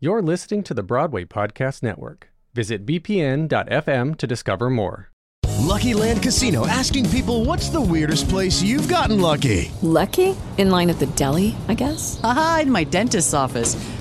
You're listening to the Broadway Podcast Network. Visit bpn.fm to discover more. Lucky Land Casino asking people what's the weirdest place you've gotten lucky? Lucky? In line at the deli, I guess? Aha, in my dentist's office.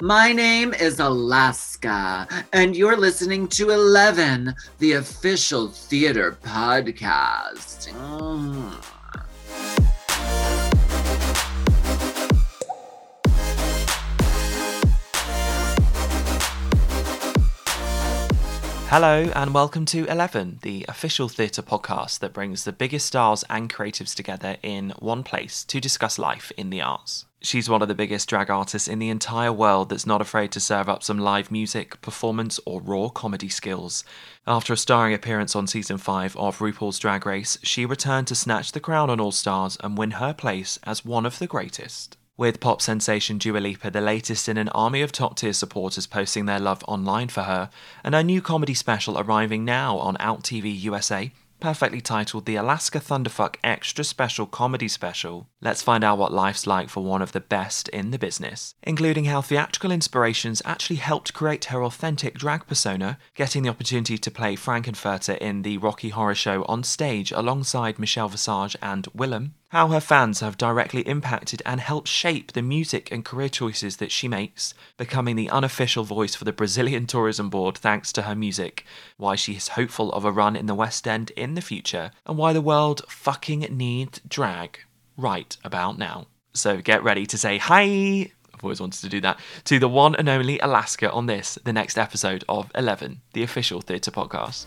My name is Alaska, and you're listening to Eleven, the official theater podcast. Mm. Hello, and welcome to Eleven, the official theatre podcast that brings the biggest stars and creatives together in one place to discuss life in the arts. She's one of the biggest drag artists in the entire world that's not afraid to serve up some live music, performance, or raw comedy skills. After a starring appearance on season 5 of RuPaul's Drag Race, she returned to snatch the crown on All Stars and win her place as one of the greatest. With pop sensation Dua Lipa the latest in an army of top tier supporters posting their love online for her, and her new comedy special arriving now on OUTtv USA, perfectly titled the Alaska Thunderfuck Extra Special Comedy Special. Let's find out what life's like for one of the best in the business, including how theatrical inspirations actually helped create her authentic drag persona, getting the opportunity to play Frank-N-Furter in the Rocky Horror Show on stage alongside Michelle Visage and Willam, how her fans have directly impacted and helped shape the music and career choices that she makes, becoming the unofficial voice for the Brazilian Tourism Board thanks to her music, why she is hopeful of a run in the West End in the future, and why the world fucking needs drag right about now. So get ready to say hi. I've always wanted to do that to the one and only Alaska on this, the next episode of 11, the official theatre podcast.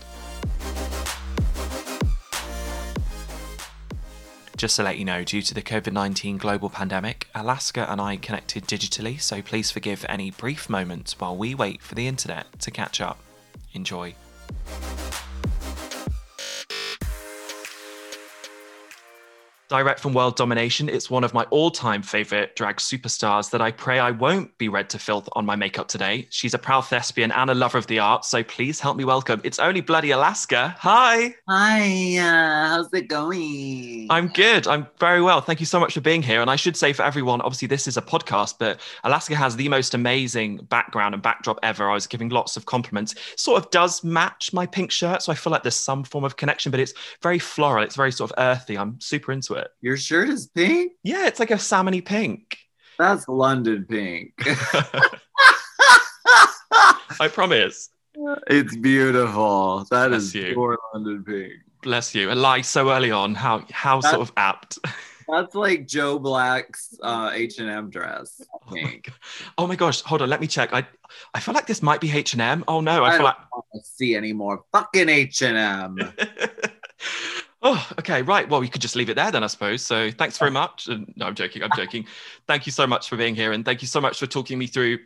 Just to let you know, due to the COVID 19 global pandemic, Alaska and I connected digitally, so please forgive any brief moments while we wait for the internet to catch up. Enjoy. Direct from World Domination, it's one of my all time favorite drag superstars that I pray I won't be read to filth on my makeup today. She's a proud thespian and a lover of the arts, so please help me welcome. It's only bloody Alaska. Hi. Hi, uh, how's it going? I'm good. I'm very well. Thank you so much for being here. And I should say for everyone, obviously, this is a podcast, but Alaska has the most amazing background and backdrop ever. I was giving lots of compliments. Sort of does match my pink shirt. So I feel like there's some form of connection, but it's very floral. It's very sort of earthy. I'm super into it. Your shirt is pink? Yeah, it's like a salmony pink. That's London pink. I promise. it's beautiful. That Bless is you. pure London pink. Bless you. A lie so early on. How how That- sort of apt. That's like Joe Black's uh, H&M dress. Oh my, Pink. Oh my gosh, hold on, let me check. I I feel like this might be H&M. Oh no, I I feel like to see any more fucking H&M. Oh, okay, right. Well, we could just leave it there then, I suppose. So thanks very much. No, I'm joking. I'm joking. thank you so much for being here. And thank you so much for talking me through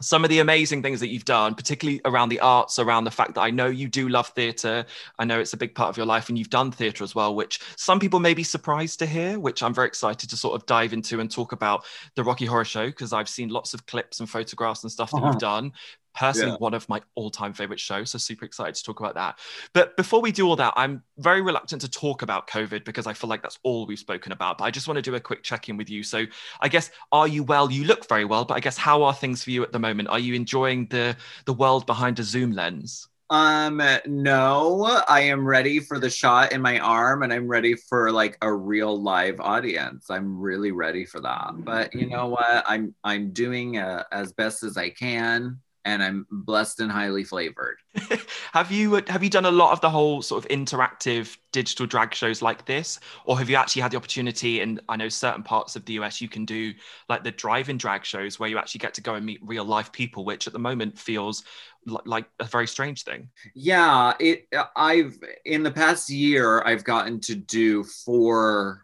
some of the amazing things that you've done, particularly around the arts, around the fact that I know you do love theatre. I know it's a big part of your life and you've done theatre as well, which some people may be surprised to hear, which I'm very excited to sort of dive into and talk about the Rocky Horror Show because I've seen lots of clips and photographs and stuff that Uh-huh. you've done. Personally, Yeah. one of my all-time favorite shows, so super excited to talk about that. But before we do all that, I'm very reluctant to talk about COVID because I feel like that's all we've spoken about. But I just want to do a quick check-in with you. So I guess, are you well? You look very well, but I guess how are things for you at the moment? Are you enjoying the the world behind a Zoom lens? Um, no, I am ready for the shot in my arm and I'm ready for like a real live audience. I'm really ready for that. But you know what? I'm I'm doing uh, as best as I can. And I'm blessed and highly flavored. have you uh, have you done a lot of the whole sort of interactive digital drag shows like this, or have you actually had the opportunity? And I know certain parts of the US you can do like the drive-in drag shows where you actually get to go and meet real life people, which at the moment feels like a very strange thing. Yeah, it. Uh, I've in the past year I've gotten to do four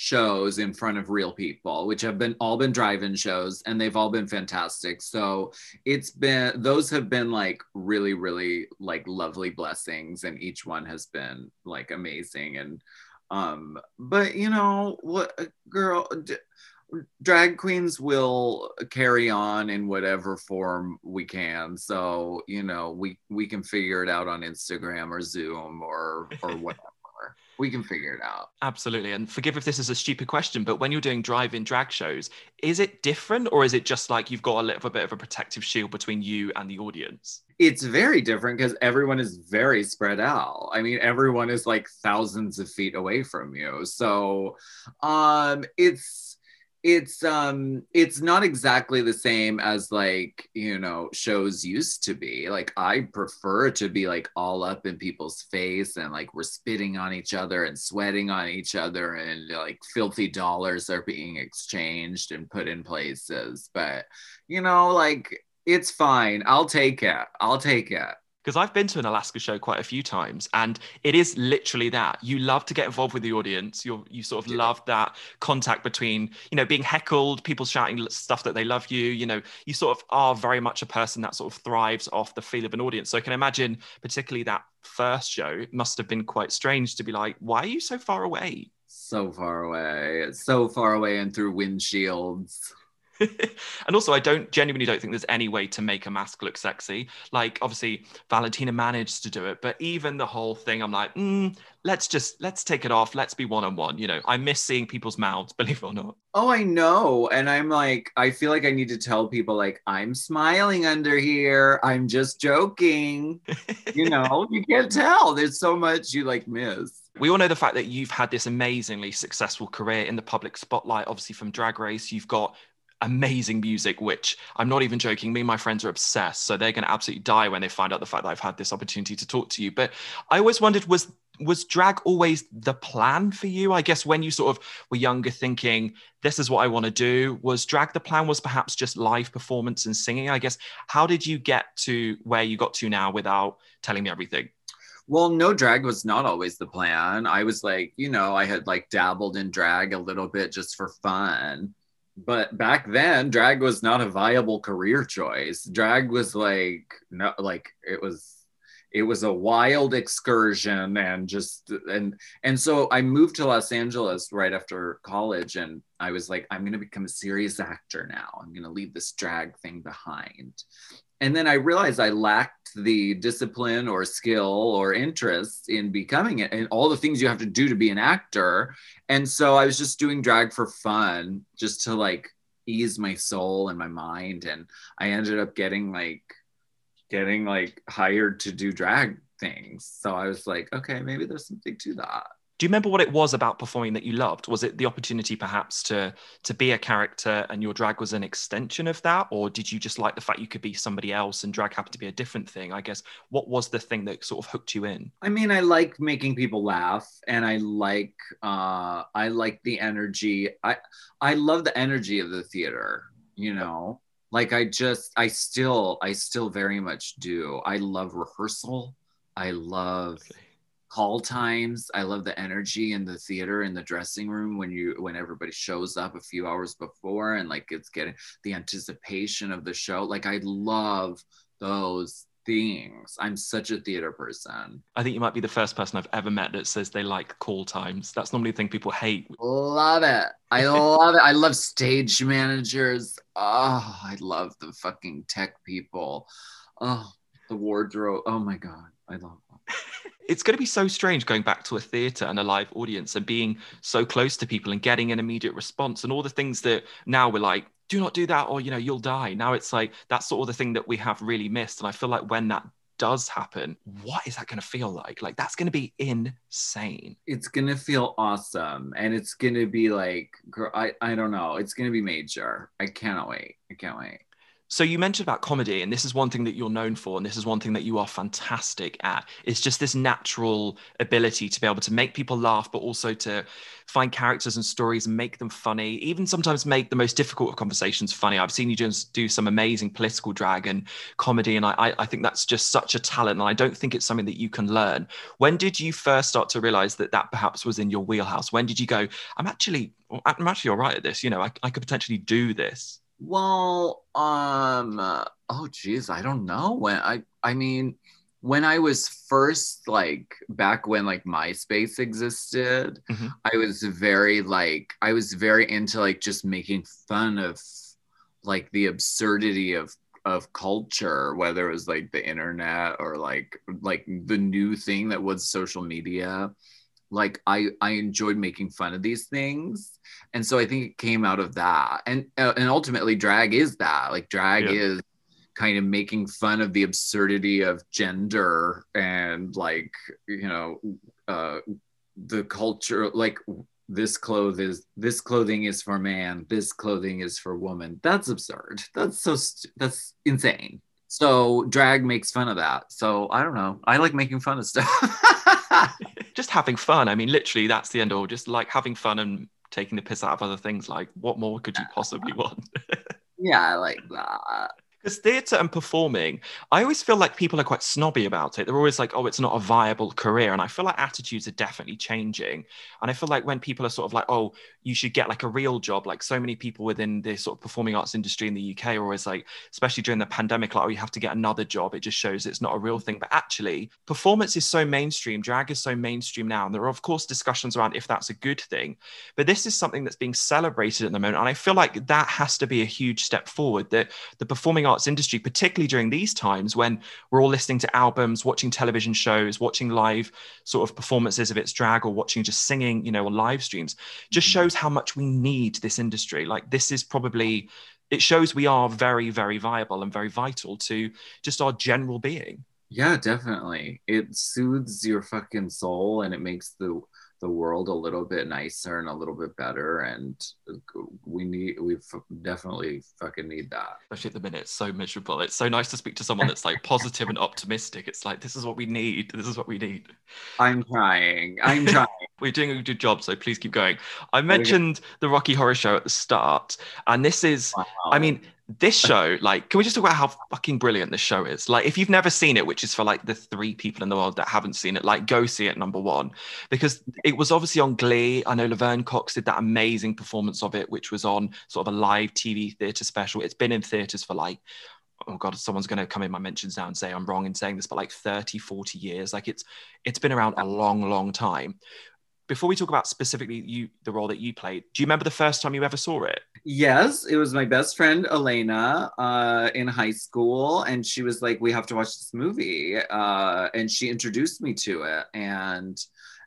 shows in front of real people which have been all been drive-in shows and they've all been fantastic. So it's been those have been like really really like lovely blessings and each one has been like amazing. And um but you know what girl d- drag queens will carry on in whatever form we can. So you know we we can figure it out on instagram or zoom or or whatever we can figure it out. Absolutely. And forgive if this is a stupid question, but when you're doing drive in drag shows, is it different or is it just like you've got a little bit of a protective shield between you and the audience? It's very different because everyone is very spread out. I mean, everyone is like thousands of feet away from you. So um it's it's um it's not exactly the same as like you know shows used to be. Like i prefer to be like all up in people's face and like we're spitting on each other and sweating on each other and like filthy dollars are being exchanged and put in places. But you know like it's fine. I'll take it. I'll take it because I've been to an Alaska show quite a few times, and it is literally that you love to get involved with the audience. You you sort of yeah. love that contact between you know being heckled, people shouting stuff that they love you. You know, you sort of are very much a person that sort of thrives off the feel of an audience. So I can imagine, particularly that first show, must have been quite strange to be like, why are you so far away? So far away, so far away, and through windshields. and also, I don't genuinely don't think there's any way to make a mask look sexy. Like, obviously, Valentina managed to do it, but even the whole thing, I'm like, mm, let's just let's take it off. Let's be one on one. You know, I miss seeing people's mouths, believe it or not. Oh, I know, and I'm like, I feel like I need to tell people like I'm smiling under here. I'm just joking. you know, you can't tell. There's so much you like miss. We all know the fact that you've had this amazingly successful career in the public spotlight, obviously from Drag Race. You've got amazing music, which I'm not even joking. Me and my friends are obsessed. So they're going to absolutely die when they find out the fact that I've had this opportunity to talk to you. But I always wondered was was drag always the plan for you? I guess when you sort of were younger thinking, this is what I want to do, was drag the plan was perhaps just live performance and singing? I guess how did you get to where you got to now without telling me everything? Well, no drag was not always the plan. I was like, you know, I had like dabbled in drag a little bit just for fun but back then drag was not a viable career choice. Drag was like no like it was it was a wild excursion and just and and so i moved to los angeles right after college and i was like i'm going to become a serious actor now. I'm going to leave this drag thing behind and then i realized i lacked the discipline or skill or interest in becoming it and all the things you have to do to be an actor. And so i was just doing drag for fun just to like ease my soul and my mind. And i ended up getting like getting like hired to do drag things. So i was like okay maybe there's something to that do you remember what it was about performing that you loved? Was it the opportunity perhaps to to be a character and your drag was an extension of that? Or did you just like the fact you could be somebody else and drag happened to be a different thing? I guess what was the thing that sort of hooked you in? I mean i like making people laugh and i like uh i like the energy. I i love the energy of the theater you know? Like i just i still i still very much do. I love rehearsal. I love okay call times. I love the energy in the theater in the dressing room when you when everybody shows up a few hours before and like it's getting the anticipation of the show. Like I love those things. I'm such a theater person. I think you might be the first person I've ever met that says they like call times. That's normally the thing people hate. Love it. I love it. I love stage managers. Oh, I love the fucking tech people. Oh, the wardrobe. Oh my God. I love. It's going to be so strange going back to a theater and a live audience and being so close to people and getting an immediate response and all the things that now we're like do not do that or you know you'll die. Now it's like that's sort of the thing that we have really missed. And i feel like when that does happen what is that going to feel like? Like that's going to be insane. It's going to feel awesome. And it's going to be like i i don't know. It's going to be major. I cannot wait. I can't wait So you mentioned about comedy, and this is one thing that you're known for, and this is one thing that you are fantastic at. It's just this natural ability to be able to make people laugh, but also to find characters and stories and make them funny. Even sometimes make the most difficult of conversations funny. I've seen you just do some amazing political drag and comedy, and I, I think that's just such a talent. And I don't think it's something that you can learn. When did you first start to realize that that perhaps was in your wheelhouse? When did you go, I'm actually, I'm actually all right at this. You know, I, I could potentially do this. Well, um, uh, oh geez, I don't know when I. I mean, when I was first like back when like MySpace existed, Mhm. I was very like I was very into like just making fun of like the absurdity of of culture, whether it was like the internet or like like the new thing that was social media. Like I I enjoyed making fun of these things, and so I think it came out of that, and uh, and ultimately drag is that. Like drag Yeah. is kind of making fun of the absurdity of gender and like you know uh the culture like this clothes is this clothing is for man this clothing is for woman. That's absurd. That's so st- that's insane. So drag makes fun of that. So i don't know. I like making fun of stuff just having fun. I mean, literally, that's the end all. Just like having fun and taking the piss out of other things. Like, what more could you possibly want? yeah i like that Because theatre and performing, I always feel like people are quite snobby about it. They're always like, oh, it's not a viable career. And I feel like attitudes are definitely changing. And I feel like when people are sort of like, oh, you should get like a real job, like so many people within the sort of performing arts industry in the UK are always like, especially during the pandemic, like, oh, you have to get another job. It just shows it's not a real thing. But actually, performance is so mainstream, drag is so mainstream now. And there are, of course, discussions around if that's a good thing. But this is something that's being celebrated at the moment. And I feel like that has to be a huge step forward that the performing arts industry, particularly during these times when we're all listening to albums, watching television shows, watching live sort of performances of its drag, or watching just singing, you know, or live streams, just mm-hmm. shows how much we need this industry. Like, this is probably, it shows we are very, very viable and very vital to just our general being. Yeah, definitely. It soothes your fucking soul and it makes the the world a little bit nicer and a little bit better and uh, we need we f- definitely fucking need that. Especially at the minute, it's so miserable. It's so nice to speak to someone that's like positive and optimistic. It's like, this is what we need. This is what we need. I'm trying. I'm trying. We're doing a good job, so please keep going. I mentioned the Rocky Horror Show at the start, and this is, I mean, this show, like, can we just talk about how fucking brilliant this show is? Like, if you've never seen it, which is for like the three people in the world that haven't seen it, like, go see it, number one, because it was obviously on Glee. I know Laverne Cox did that amazing performance of it, which was on sort of a live TV theatre special. It's been in theatres for like, oh god someone's going to come in my mentions now and say i'm wrong in saying this but like 30 40 years like it's it's been around a long long time before we talk about specifically you the role that you played do you remember the first time you ever saw it? Yes, it was my best friend Elena uh, in high school, and she was like, "We have to watch this movie," uh, and she introduced me to it, and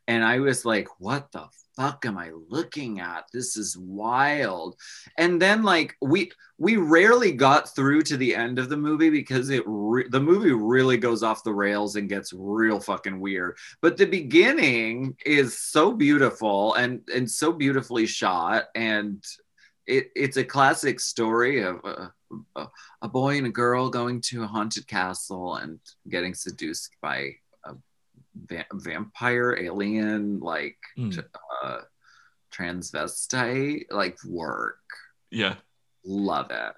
and I was like, "What the fuck am I looking at? This is wild." And then like we we rarely got through to the end of the movie because it re- the movie really goes off the rails and gets real fucking weird. But the beginning is so beautiful and and so beautifully shot and it, it's a classic story of a, a, boy and a girl going to a haunted castle and getting seduced by va- vampire alien like t- uh, transvestite like work. Yeah. Love it.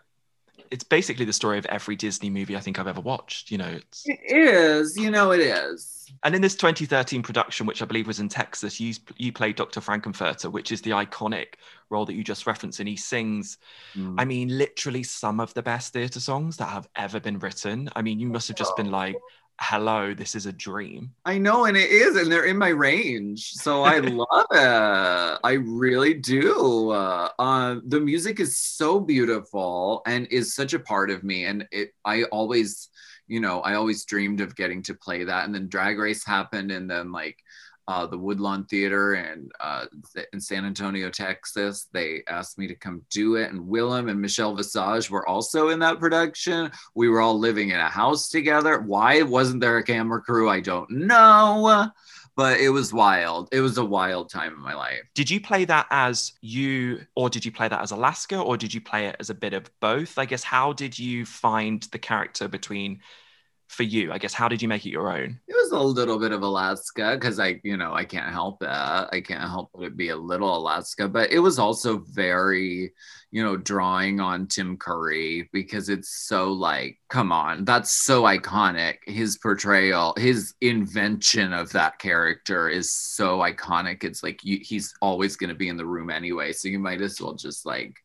It's basically the story of every disney movie i think i've ever watched you know it's it is. You know it is. And in this 2013 production which i believe was in texas you you played dr Frank-N-Furter which is the iconic role that you just referenced and he sings Mm. I mean, literally some of the best theatre songs that have ever been written. I mean, you must have just been like, hello, this is a dream. I know, and it is, and they're in my range, so I love it. I really do. Uh, uh, the music is so beautiful and is such a part of me, and it. I always, you know, I always dreamed of getting to play that, and then Drag Race happened, and then like. Uh, the Woodlawn Theater and uh, in San Antonio, Texas. They asked me to come do it, and Willam and Michelle Visage were also in that production. We were all living in a house together. Why wasn't there a camera crew? I don't know. but it was wild. It was a wild time in my life. Did you play that as you, or did you play that as Alaska, or did you play it as a bit of both? I guess, how did you find the character between for you? I guess, how did you make it your own? It was a little bit of Alaska because I, you know, I can't help it. I can't help it be a little Alaska, but it was also very, you know, drawing on Tim Curry because it's so like, come on, that's so iconic. His portrayal, his invention of that character is so iconic. It's like you, he's always going to be in the room anyway. So you might as well just like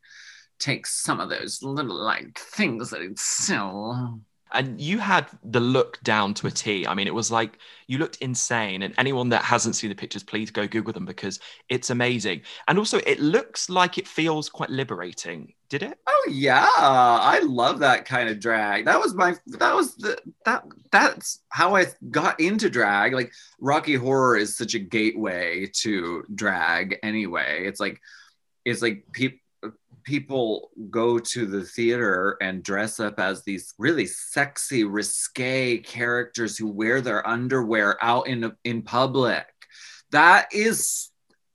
take some of those little like things that it's so and you had the look down to a T. I mean, it was like you looked insane. And anyone that hasn't seen the pictures, please go Google them because it's amazing. And also, it looks like it feels quite liberating. Did it? Oh yeah, I love that kind of drag. That was my that was the that that's how I got into drag. Like Rocky Horror is such a gateway to drag anyway. It's like it's like people people go to the theater and dress up as these really sexy, risque characters who wear their underwear out in in public. That is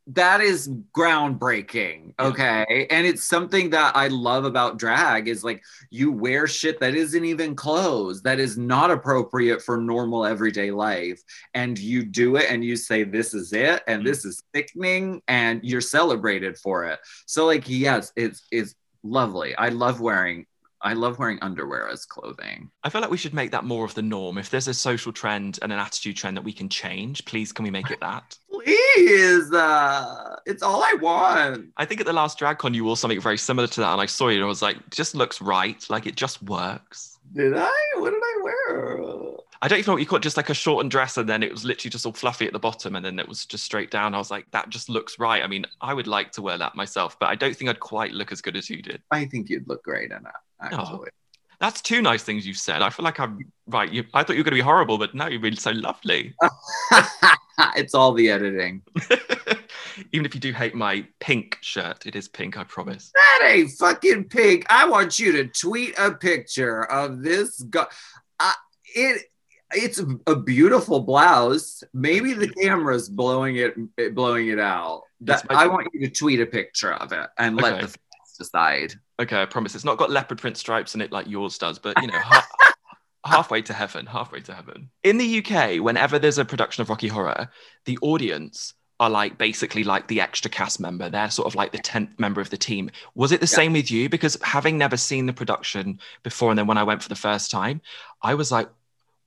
that is groundbreaking okay? And it's something that i love about drag is like you wear shit that isn't even clothes that is not appropriate for normal everyday life and you do it and you say this is it and mm-hmm. this is sickening and you're celebrated for it. So like yes it's it's lovely. I love wearing I love wearing underwear as clothing. I feel like we should make that more of the norm. If there's a social trend and an attitude trend that we can change, please can we make it that? please. Uh, it's all I want. I think at the last DragCon you wore something very similar to that, and I saw it and I was like, just looks right. Like it just works. Did I? What did I wear? I don't even know what you call it, just like a shortened dress, and then it was literally just all fluffy at the bottom, and then it was just straight down. I was like, that just looks right. I mean, I would like to wear that myself, but I don't think I'd quite look as good as you did. I think you'd look great in that, actually. Oh. That's two nice things you've said. I feel like I'm right. You, I thought you were going to be horrible, but now you've been so lovely. it's all the editing. Even if you do hate my pink shirt, it is pink, I promise. That ain't fucking pink. I want you to tweet a picture of this. Go- uh, it it's a beautiful blouse. Maybe the camera's blowing it blowing it out. That, I want you to tweet a picture of it and okay. let the decide. Okay, I promise. It's not got leopard print stripes in it like yours does, but you know, half, halfway to heaven, halfway to heaven. In the UK, whenever there's a production of Rocky Horror, the audience are like basically like the extra cast member. They're sort of like the 10th member of the team. Was it the yeah. same with you? Because having never seen the production before, and then when I went for the first time, I was like,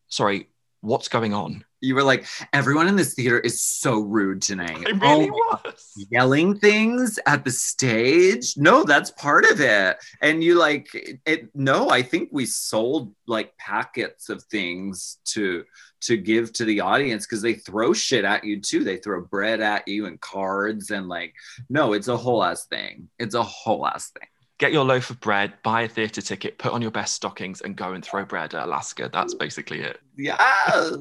sorry, what's going on? You were like, everyone in this theater is so rude tonight. It really oh, was. Yelling things at the stage. No, that's part of it. And you like it. No, I think we sold like packets of things to to give to the audience because they throw shit at you too. They throw bread at you and cards and like, no, it's a whole ass thing. It's a whole ass thing get your loaf of bread, buy a theatre ticket, put on your best stockings, and go and throw bread at Alaska. That's basically it. Yeah.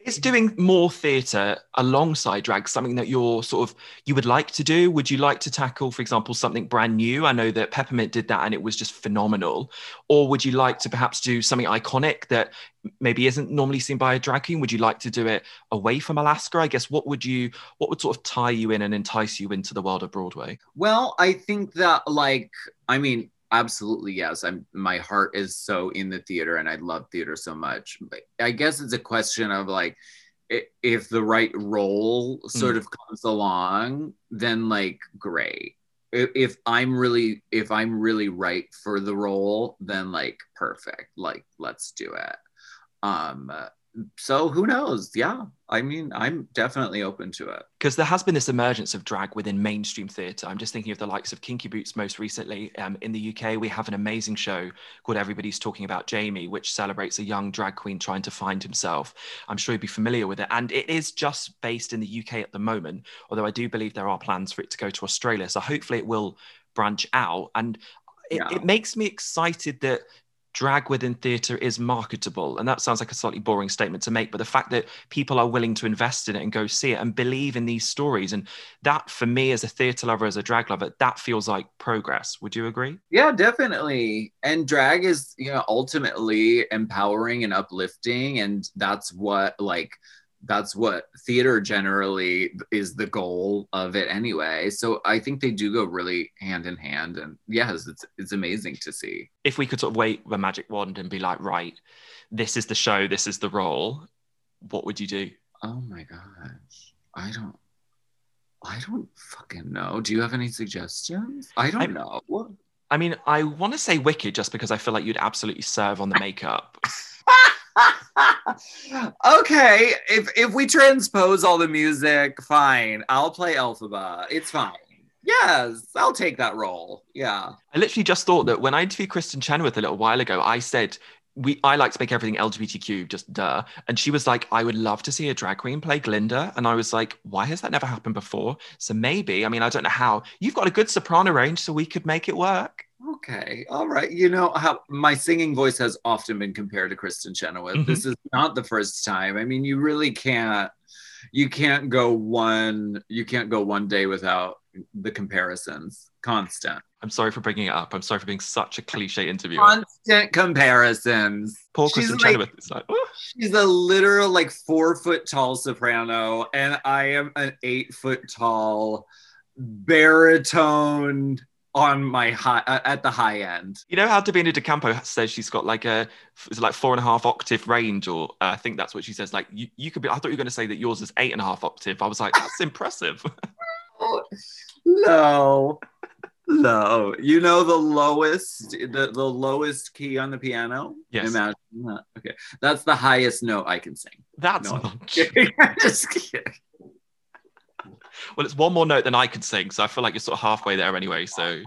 Is doing more theatre alongside drag something that you're sort of you would like to do? Would you like to tackle, for example, something brand new? I know that Peppermint did that and it was just phenomenal. Or would you like to perhaps do something iconic that maybe isn't normally seen by a drag queen? Would you like to do it away from Alaska? I guess what would you what would sort of tie you in and entice you into the world of Broadway? Well, I think that like I mean absolutely yes. I'm my heart is so in the theater and i love theater so much. But i guess it's a question of like if the right role sort mm. of comes along then like great. If i'm really if i'm really right for the role then like perfect. Like let's do it. Um so who knows? Yeah, I mean, I'm definitely open to it. Because there has been this emergence of drag within mainstream theatre. I'm just thinking of the likes of Kinky Boots most recently. Um, in the UK, we have an amazing show called Everybody's Talking About Jamie, which celebrates a young drag queen trying to find himself. I'm sure you'd be familiar with it. And it is just based in the UK at the moment, although I do believe there are plans for it to go to Australia. So hopefully it will branch out. And it, yeah. it, makes me excited that drag within theatre is marketable. And that sounds like a slightly boring statement to make, but the fact that people are willing to invest in it and go see it and believe in these stories. And that, for me, as a theatre lover, as a drag lover, that feels like progress. Would you agree? Yeah, definitely. And drag is, you know, ultimately empowering and uplifting. And that's what, like, that's what theater generally is the goal of it anyway. So I think they do go really hand in hand. And yes, it's it's amazing to see. If we could sort of wait the magic wand and be like, right, this is the show, this is the role, what would you do? Oh my gosh. I don't I don't fucking know. Do you have any suggestions? I don't I- know. What? I mean, I want to say Wicked just because I feel like you'd absolutely serve on the makeup. okay, if if we transpose all the music, fine. I'll play Elphaba. It's fine. Yes, I'll take that role. Yeah. I literally just thought that when I interviewed Kristin Chenoweth a little while ago, I said we I like to make everything LGBTQ, just duh. And she was like, I would love to see a drag queen play Glinda. And I was like, why has that never happened before? So maybe, I mean, I don't know how. You've got a good soprano range, so we could make it work. Okay. All right. You know how my singing voice has often been compared to Kristin Chenoweth. Mhm. This is not the first time. I mean, you really can't you can't go one you can't go one day without the comparisons. Constant. I'm sorry for bringing it up. I'm sorry for being such a cliche interviewer. Constant comparisons. Poor She's Kristin like- Chenoweth. It's like, "Oh." She's a literal like four foot tall soprano, and I am an eight foot tall baritone on my high uh, at the high end. You know how Divina De Campo says she's got like a is it like four and a half octave range, or uh, I think that's what she says. Like you, you could be. I thought you were going to say that yours is eight and a half octave. I was like, that's impressive. no, no. You know the lowest, the, the lowest key on the piano. Yes. Imagine that. Okay, that's the highest note I can sing. That's No. not. Just kidding. Well, it's one more note than I could sing, so I feel like you're sort of halfway there anyway. So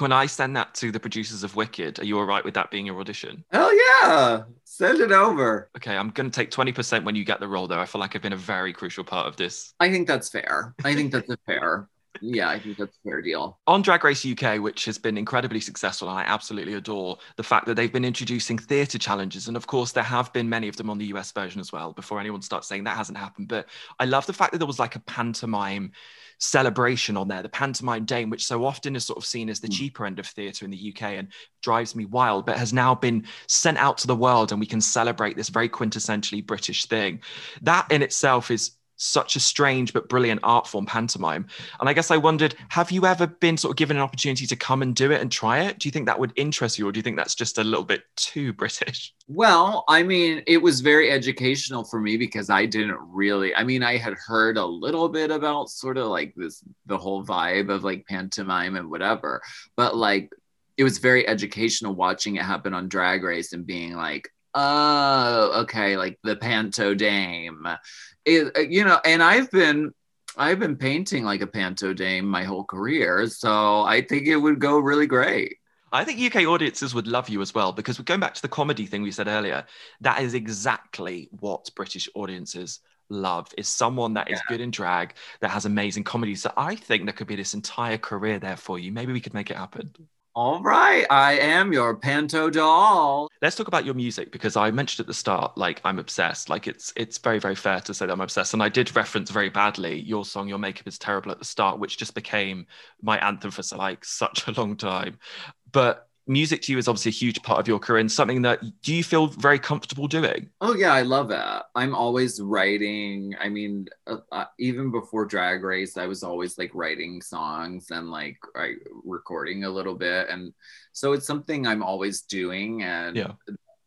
can I send that to the producers of Wicked? Are you all right with that being your audition? Hell yeah! Send it over. Okay, I'm going to take 20% when you get the role, though. I feel like I've been a very crucial part of this. I think that's fair. I think that's a fair. Yeah, I think that's a fair deal. On Drag Race UK, which has been incredibly successful, and I absolutely adore the fact that they've been introducing theatre challenges. And of course, there have been many of them on the US version as well, before anyone starts saying that hasn't happened. But I love the fact that there was like a pantomime celebration on there, the pantomime dame, which so often is sort of seen as the hmm. cheaper end of theatre in the UK and drives me wild, but has now been sent out to the world and we can celebrate this very quintessentially British thing. That in itself is such a strange but brilliant art form, pantomime. And I guess I wondered, have you ever been sort of given an opportunity to come and do it and try it? Do you think that would interest you, or do you think that's just a little bit too British? Well, I mean, it was very educational for me because I didn't really, I mean, I had heard a little bit about sort of like this, the whole vibe of like pantomime and whatever, but like it was very educational watching it happen on Drag Race and being like, oh, okay, like the panto dame. It, uh, you know, and I've been, I've been painting like a panto dame my whole career. So I think it would go really great. I think UK audiences would love you as well because we're going back to the comedy thing we said earlier. That is exactly what British audiences love is someone that is Yeah. good in drag that has amazing comedy. So I think there could be this entire career there for you. Maybe we could make it happen. All right, I am your panto doll. Let's talk about your music because I mentioned at the start, like I'm obsessed. Like it's it's very very fair to say that I'm obsessed, and I did reference very badly your song "Your Makeup Is Terrible" at the start, which just became my anthem for like such a long time. But music to you is obviously a huge part of your career and something that do you feel very comfortable doing? Oh yeah, I love it. I'm always writing. I mean, uh, uh, even before Drag Race, I was always like writing songs and like I, recording a little bit, and so it's something I'm always doing, and Yeah.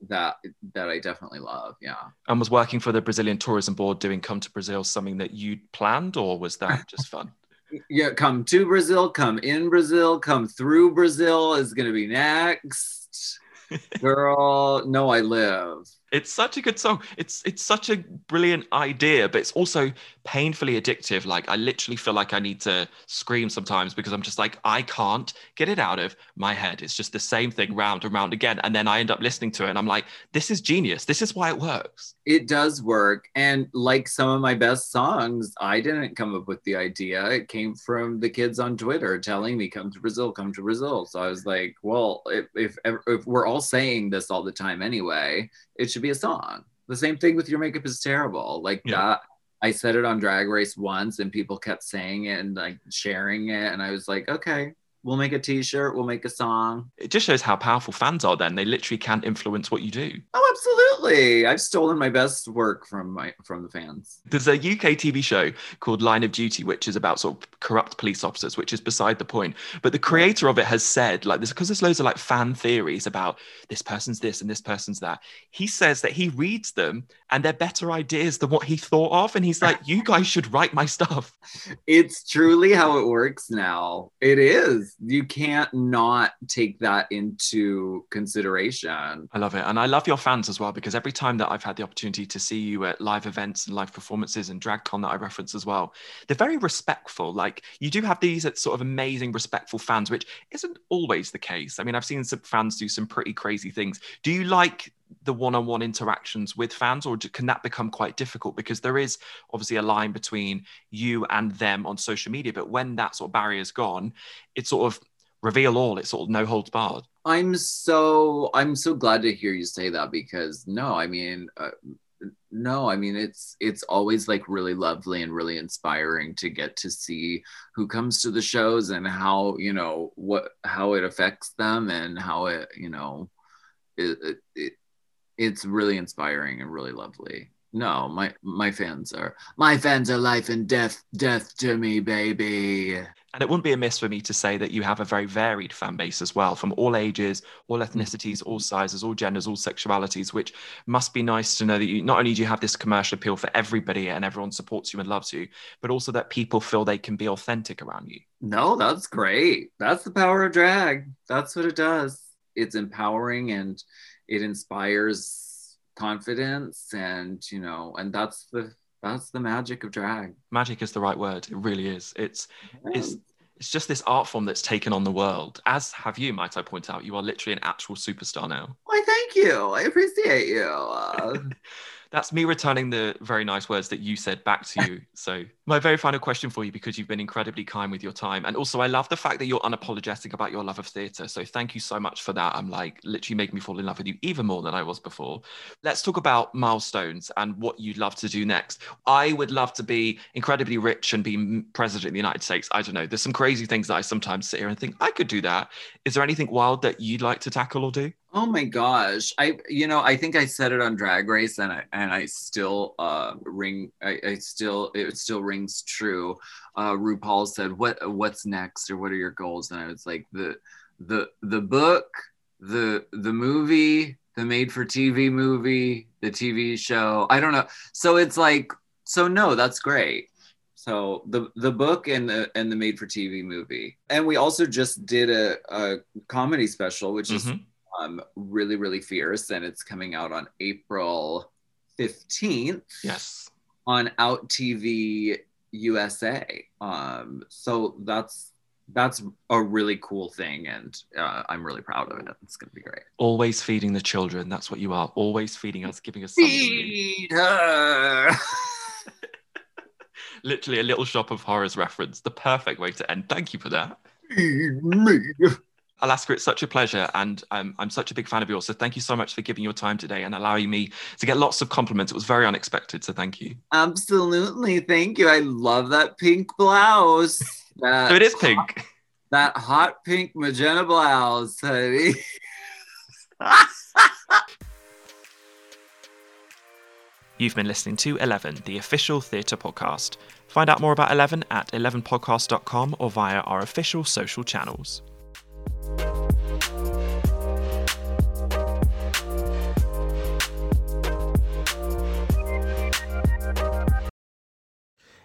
that that I definitely love. Yeah. And was working for the Brazilian Tourism Board doing Come to Brazil something that you'd planned, or was that just fun? Yeah, come to Brazil, come in Brazil, come through Brazil is gonna be next. Girl, no, I live. It's such a good song. It's it's such a brilliant idea, but it's also painfully addictive. Like I literally feel like I need to scream sometimes because I'm just like I can't get it out of my head. It's just the same thing mm-hmm. round and round again, and then I end up listening to it and I'm like, this is genius. This is why it works. It does work. And like some of my best songs, I didn't come up with the idea. It came from the kids on Twitter telling me, come to Brazil, come to Brazil. So I was like, well, if, if, if we're all saying this all the time anyway, it should be a song. The same thing with Your Makeup is Terrible. Like Yeah. that. I said it on Drag Race once and people kept saying it and like sharing it. And I was like, okay, we'll make a t-shirt, we'll make a song. It just shows how powerful fans are. Then they literally can influence what you do. Oh, absolutely. I've stolen my best work from my from the fans. There's a UK TV show called Line of Duty, which is about sort of corrupt police officers, which is beside the point. But the creator of it has said, like, this because there's loads of like fan theories about this person's this and this person's that. He says that he reads them and they're better ideas than what he thought of. And he's like, you guys should write my stuff. It's truly how it works now. It is. You can't not take that into consideration. I love it. And I love your fans as well, because every time that I've had the opportunity to see you at live events and live performances and DragCon that I reference as well, they're very respectful. Like you do have these sort of amazing, respectful fans, which isn't always the case. I mean, I've seen some fans do some pretty crazy things. Do you like the one-on-one interactions with fans or can that become quite difficult? Because there is obviously a line between you and them on social media but when that sort of barrier is gone it's sort of reveal all it's sort of no holds barred. I'm so I'm so glad to hear you say that because no, I mean uh, no, I mean it's it's always like really lovely and really inspiring to get to see who comes to the shows and how, you know, what how it affects them and how it, you know, it, it, it's really inspiring and really lovely. No, my my fans are my fans are life and death death to me, baby. And it wouldn't be amiss for me to say that you have a very varied fan base as well, from all ages, all mm-hmm. ethnicities, all sizes, all genders, all sexualities, which must be nice to know that you not only do you have this commercial appeal for everybody and everyone supports you and loves you, but also that people feel they can be authentic around you. No, that's great. That's the power of drag. That's what it does. It's empowering and it inspires confidence and you know, and that's the that's the magic of drag. Magic is the right word. It really is. It's it's it's just this art form that's taken on the world. As have you, might I point out. You are literally an actual superstar now. Why, thank you. I appreciate you. Uh, That's me returning the very nice words that you said back to you. so, my very final question for you, because you've been incredibly kind with your time. And also, I love the fact that you're unapologetic about your love of theatre. So, thank you so much for that. I'm like literally making me fall in love with you even more than I was before. Let's talk about milestones and what you'd love to do next. I would love to be incredibly rich and be president of the United States. I don't know. There's some crazy things that I sometimes sit here and think I could do that. Is there anything wild that you'd like to tackle or do? Oh my gosh. I you know, I think I said it on Drag Race and I and I still uh ring I, I still it still rings true. Uh RuPaul said, What what's next or what are your goals? And I was like, the the the book, the the movie, the made for TV movie, the TV show. I don't know. So it's like, so no, that's great. So the the book and the and the made for TV movie. And we also just did a, a comedy special, which is um, really, really fierce, and it's coming out on April 15th. Yes. On OUTtv USA. Um, so that's that's a really cool thing, and uh, I'm really proud of it. It's gonna be great. Always feeding the children. That's what you are. Always feeding us, giving us something. Feed her. Literally a little shop of horrors reference. The perfect way to end. Thank you for that. Feed me. Alaska, it's such a pleasure, and um, I'm such a big fan of yours. So thank you so much for giving your time today and allowing me to get lots of compliments. It was very unexpected, so thank you. Absolutely, thank you. I love that pink blouse. That So it is pink. that hot pink magenta blouse, honey. You've been listening to 11, the official theatre podcast. Find out more about 11 at 11podcast.com or via our official social channels.